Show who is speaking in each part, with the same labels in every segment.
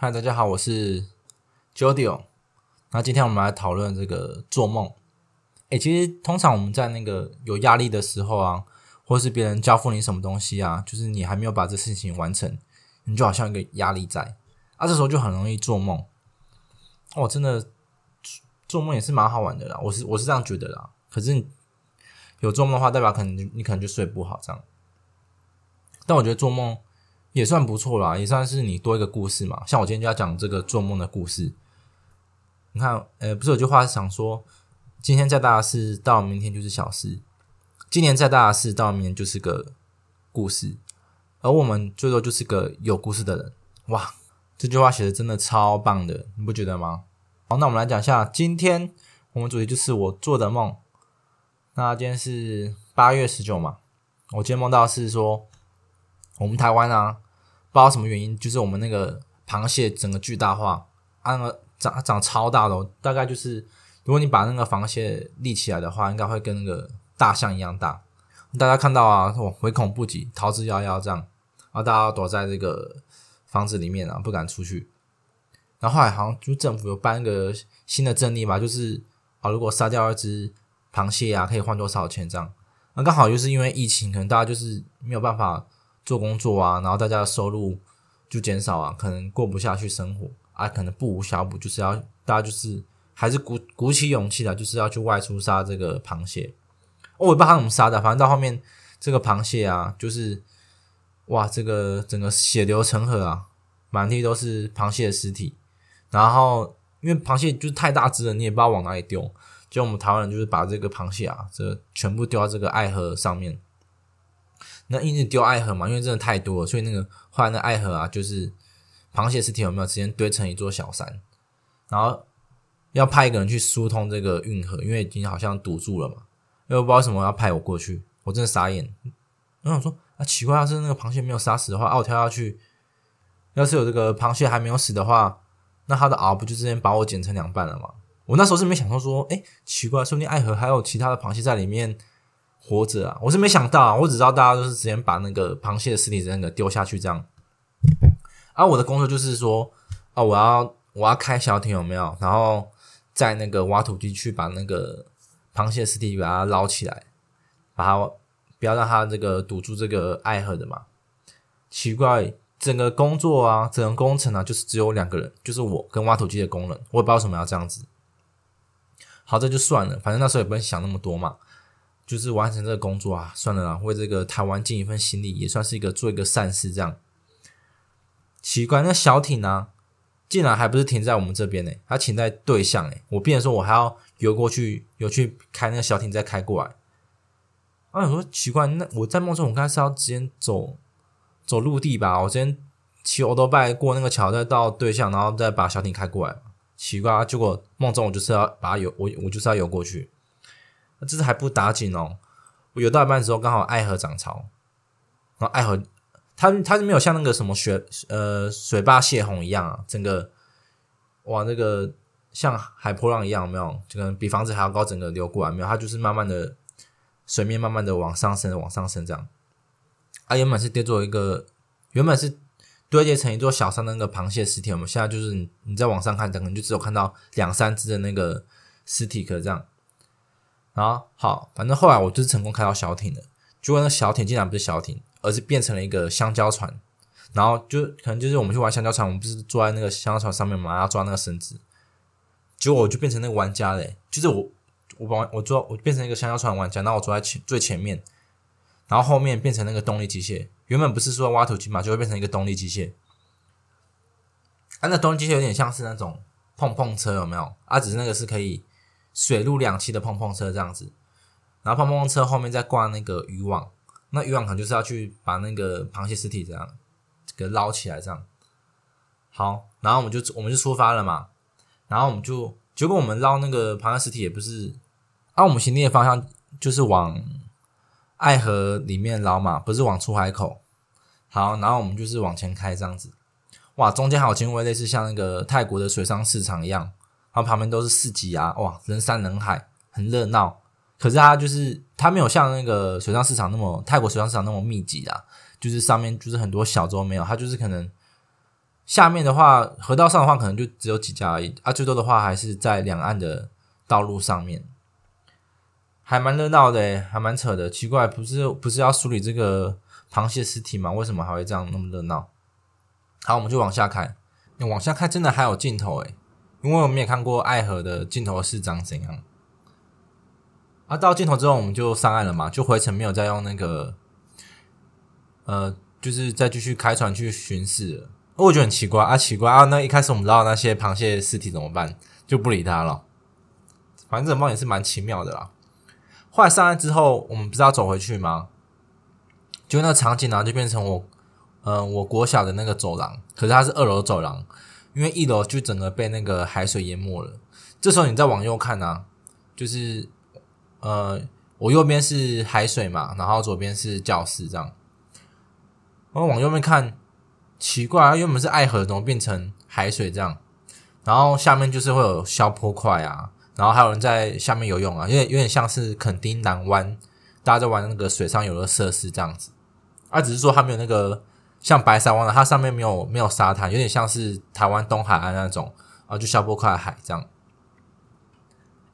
Speaker 1: 嗨，大家好，我是 Jodio。那今天我们来讨论这个做梦。诶，其实通常我们在那个有压力的时候啊，或是别人交付你什么东西啊，就是你还没有把这事情完成，你就好像一个压力在啊，这时候就很容易做梦。哦，真的做梦也是蛮好玩的啦，我是我是这样觉得啦。可是有做梦的话，代表可能你可能就睡不好这样。但我觉得做梦。也算不错啦，也算是你多一个故事嘛。像我今天就要讲这个做梦的故事。你看，呃，不是有句话是想说，今天再大的事，到明天就是小事；今年再大的事，到明年就是个故事。而我们最多就是个有故事的人。哇，这句话写的真的超棒的，你不觉得吗？好，那我们来讲一下，今天我们主题就是我做的梦。那今天是八月十九嘛，我今天梦到是说，我们台湾啊。不知道什么原因，就是我们那个螃蟹整个巨大化，啊，长长超大的，大概就是如果你把那个螃蟹立起来的话，应该会跟那个大象一样大。大家看到啊，我唯恐不及，逃之夭夭这样，然后大家躲在这个房子里面啊，不敢出去。然后后来好像就政府有颁个新的政令吧，就是啊，如果杀掉一只螃蟹啊，可以换多少钱这样。那刚好就是因为疫情，可能大家就是没有办法。做工作啊，然后大家的收入就减少啊，可能过不下去生活啊，可能不无小补，就是要大家就是还是鼓鼓起勇气的，就是要去外出杀这个螃蟹。我也不知道他怎么杀的，反正到后面这个螃蟹啊，就是哇，这个整个血流成河啊，满地都是螃蟹的尸体。然后因为螃蟹就是太大只了，你也不知道往哪里丢，就我们台湾人就是把这个螃蟹啊，这全部丢到这个爱河上面。那一直丢爱河嘛，因为真的太多了，所以那个后来那爱河啊，就是螃蟹尸体有没有直接堆成一座小山，然后要派一个人去疏通这个运河，因为已经好像堵住了嘛。因为我不知道为什么要派我过去，我真的傻眼。我想说啊，奇怪，要是那个螃蟹没有杀死的话，啊，我跳下去，要是有这个螃蟹还没有死的话，那它的螯不就直接把我剪成两半了吗？我那时候是没想到说，哎，奇怪，说不定爱河还有其他的螃蟹在里面。活着啊！我是没想到，啊，我只知道大家都是直接把那个螃蟹的尸体那个丢下去这样。而我的工作就是说，啊，我要我要开小艇有没有？然后在那个挖土机去把那个螃蟹尸体把它捞起来，把它不要让它这个堵住这个爱河的嘛。奇怪，整个工作啊，整个工程啊，就是只有两个人，就是我跟挖土机的工人。我也不知道为什么要这样子。好，这就算了，反正那时候也不会想那么多嘛。就是完成这个工作啊，算了啦，为这个台湾尽一份心力，也算是一个做一个善事。这样奇怪，那小艇呢，竟然还不是停在我们这边呢？它停在对向诶。我变说，我还要游过去，游去开那个小艇，再开过来。啊，我说奇怪，那我在梦中，我应该是要直接走走陆地吧？我先骑欧多拜过那个桥，再到对向，然后再把小艇开过来。奇怪，结果梦中我就是要把它游，我我就是要游过去。这是还不打紧哦，我游到一半的时候，刚好爱河涨潮，然后爱河它它是没有像那个什么雪呃水坝泄洪一样啊，整个哇那个像海波浪一样，没有，就跟比房子还要高，整个流过来没有，它就是慢慢的水面慢慢的往上升，往上升这样。啊，原本是跌做一个，原本是堆叠成一座小山的那个螃蟹尸体，我们现在就是你你在往上看，可能就只有看到两三只的那个尸体壳这样。然后好，反正后来我就是成功开到小艇的，结果那小艇竟然不是小艇，而是变成了一个香蕉船。然后就可能就是我们去玩香蕉船，我们不是坐在那个香蕉船上面嘛，要抓那个绳子。结果我就变成那个玩家嘞，就是我我把我坐我变成一个香蕉船玩家，然后我坐在前最前面，然后后面变成那个动力机械。原本不是说挖土机嘛，就会变成一个动力机械。啊，那动力机械有点像是那种碰碰车，有没有？啊，只是那个是可以。水陆两栖的碰碰车这样子，然后碰碰车后面再挂那个渔网，那渔网可能就是要去把那个螃蟹尸体这样给捞起来这样。好，然后我们就我们就出发了嘛，然后我们就结果我们捞那个螃蟹尸体也不是，按我们行进的方向就是往爱河里面捞嘛，不是往出海口。好，然后我们就是往前开这样子，哇，中间还有经过类似像那个泰国的水上市场一样。然后旁边都是市集啊，哇，人山人海，很热闹。可是它就是它没有像那个水上市场那么泰国水上市场那么密集啊，就是上面就是很多小洲没有，它就是可能下面的话，河道上的话可能就只有几家而已啊，最多的话还是在两岸的道路上面，还蛮热闹的，还蛮扯的。奇怪，不是不是要梳理这个螃蟹尸体吗？为什么还会这样那么热闹？好，我们就往下看，你往下看真的还有镜头诶，因为我们也看过爱河的镜头是长怎样。啊，到镜头之后我们就上岸了嘛，就回程没有再用那个，呃，就是再继续开船去巡视了。我觉得很奇怪啊，奇怪啊！那一开始我们捞那些螃蟹尸体怎么办？就不理他了。反正这个梦也是蛮奇妙的啦。后来上岸之后，我们不是要走回去吗？就那场景呢，就变成我，嗯，我国小的那个走廊，可是它是二楼走廊，因为一楼就整个被那个海水淹没了。这时候你再往右看呢，就是。呃，我右边是海水嘛，然后左边是教室，这样。我往右面看，奇怪啊，原本是爱河，怎么变成海水这样？然后下面就是会有消坡块啊，然后还有人在下面游泳啊，因为有点像是垦丁南湾，大家在玩那个水上游乐设施这样子。啊，只是说他没有那个像白沙湾的，它上面没有没有沙滩，有点像是台湾东海岸那种啊，就消波块海这样。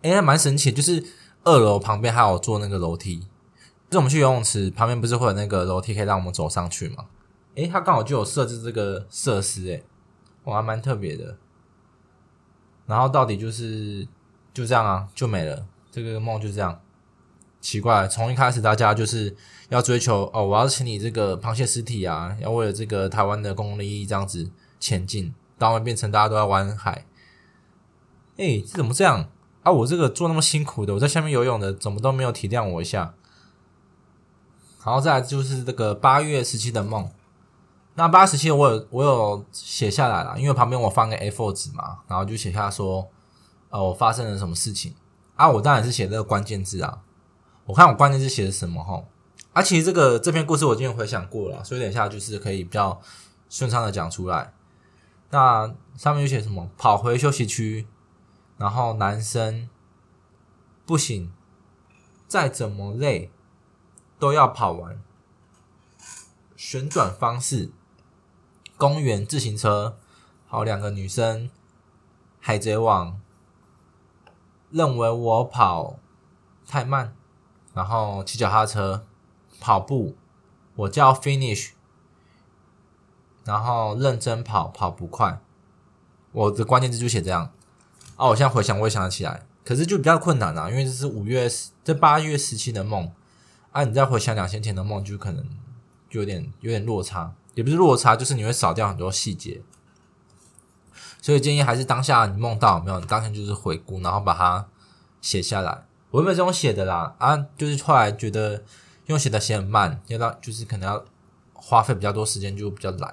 Speaker 1: 哎，蛮神奇，就是。二楼旁边还有做那个楼梯，就我们去游泳池旁边不是会有那个楼梯可以让我们走上去吗？诶，它刚好就有设置这个设施，诶，我还蛮特别的。然后到底就是就这样啊，就没了，这个梦就这样。奇怪，从一开始大家就是要追求哦，我要请你这个螃蟹尸体啊，要为了这个台湾的公共利益这样子前进，到后面变成大家都在玩海。诶，这怎么这样？啊！我这个做那么辛苦的，我在下面游泳的，怎么都没有体谅我一下。然后再来就是这个八月十七的梦。那八十七，我有我有写下来了，因为旁边我放个 A4 纸嘛，然后就写下说，呃，我发生了什么事情啊？我当然是写这个关键字啊。我看我关键字写的什么哈？啊，其实这个这篇故事我今天回想过了，所以等一下就是可以比较顺畅的讲出来。那上面有写什么？跑回休息区。然后男生不行，再怎么累都要跑完。旋转方式，公园自行车，好两个女生，海贼王认为我跑太慢，然后骑脚踏车跑步，我叫 finish，然后认真跑跑不快，我的关键字就写这样。哦，我现在回想，我也想得起来，可是就比较困难啊，因为这是五月、这八月时期的梦啊，你再回想两千前的梦，就可能就有点有点落差，也不是落差，就是你会少掉很多细节。所以建议还是当下你梦到没有，你当下就是回顾，然后把它写下来。我原本是用写的啦，啊，就是后来觉得用写的写很慢，要到就是可能要花费比较多时间，就比较懒。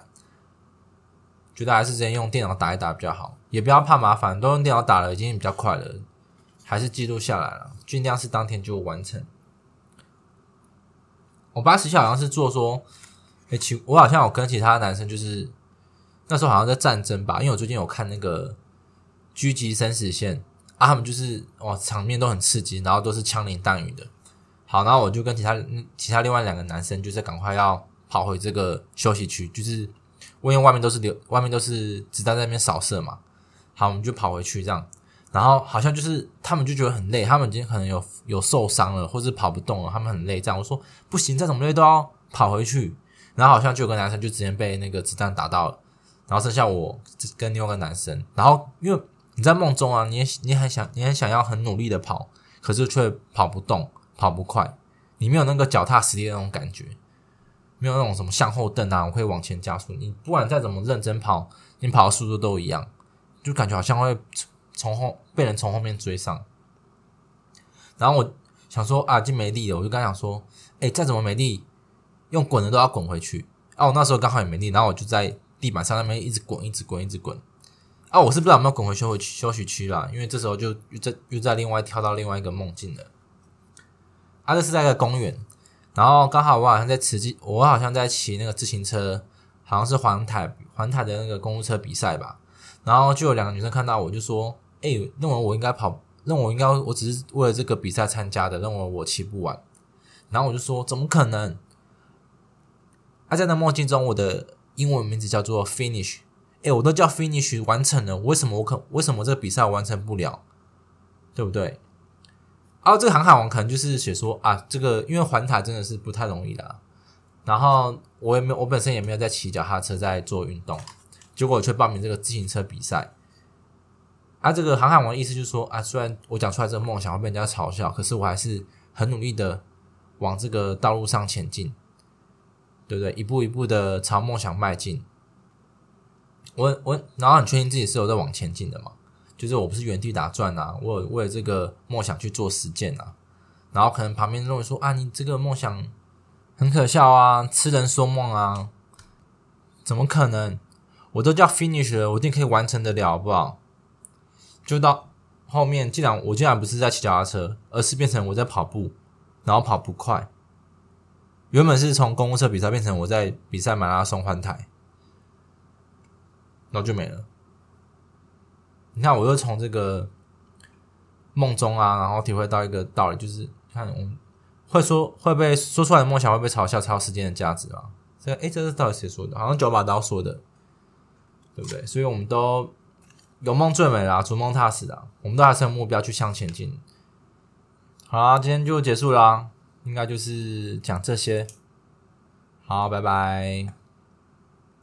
Speaker 1: 觉得还是直接用电脑打一打比较好，也不要怕麻烦，都用电脑打了已经比较快了，还是记录下来了，尽量是当天就完成。我八十七好像是做说，哎，其我好像有跟其他男生就是那时候好像在战争吧，因为我最近有看那个狙击生死线啊，他们就是哇场面都很刺激，然后都是枪林弹雨的。好，然后我就跟其他其他另外两个男生就是赶快要跑回这个休息区，就是。因为外面都是流，外面都是子弹在那边扫射嘛。好，我们就跑回去这样。然后好像就是他们就觉得很累，他们已经可能有有受伤了，或者跑不动了，他们很累。这样我说不行，再怎么累都要跑回去。然后好像就有个男生就直接被那个子弹打到了，然后剩下我跟另外一个男生。然后因为你在梦中啊，你你很想你很想要很努力的跑，可是却跑不动，跑不快，你没有那个脚踏实地的那种感觉。没有那种什么向后蹬啊，我可以往前加速。你不管再怎么认真跑，你跑的速度都一样，就感觉好像会从后被人从后面追上。然后我想说啊，已经没力了，我就刚想说，哎，再怎么没力，用滚的都要滚回去。啊，我那时候刚好也没力，然后我就在地板上那边一直滚，一直滚，一直滚。啊，我是不知道有没有滚回休息休息区啦，因为这时候就又在又在另外跳到另外一个梦境了。啊，这是在一个公园。然后刚好我好像在骑，我好像在骑那个自行车，好像是环台环台的那个公路车比赛吧。然后就有两个女生看到我就说：“哎，认为我应该跑，认为我应该我只是为了这个比赛参加的，认为我骑不完。”然后我就说：“怎么可能？”啊，在那梦境中，我的英文名字叫做 Finish，哎，我都叫 finish 完成了，为什么我可为什么这个比赛完成不了？对不对？啊，这个航海王可能就是写说啊，这个因为环塔真的是不太容易的。然后我也没有，我本身也没有在骑脚踏车，在做运动，结果我却报名这个自行车比赛。啊，这个航海王的意思就是说啊，虽然我讲出来这个梦想会被人家嘲笑，可是我还是很努力的往这个道路上前进，对不对？一步一步的朝梦想迈进。我我然后很确定自己是有在往前进的嘛，就是我不是原地打转啊，我有为了这个梦想去做实践啊。然后可能旁边认为说啊，你这个梦想。很可笑啊，痴人说梦啊，怎么可能？我都叫 finish 了，我一定可以完成得了，好不好？就到后面，既然我竟然不是在骑脚踏车，而是变成我在跑步，然后跑不快。原本是从公共车比赛变成我在比赛马拉松换台，然后就没了。你看，我又从这个梦中啊，然后体会到一个道理，就是看我。会说会被说出来的梦想会被嘲笑，才有时间的价值啊？这哎，这是到底谁说的？好像九把刀说的，对不对？所以我们都有梦最美啦，逐梦踏实的，我们都还是有目标去向前进。好啦，今天就结束啦，应该就是讲这些。好，拜拜。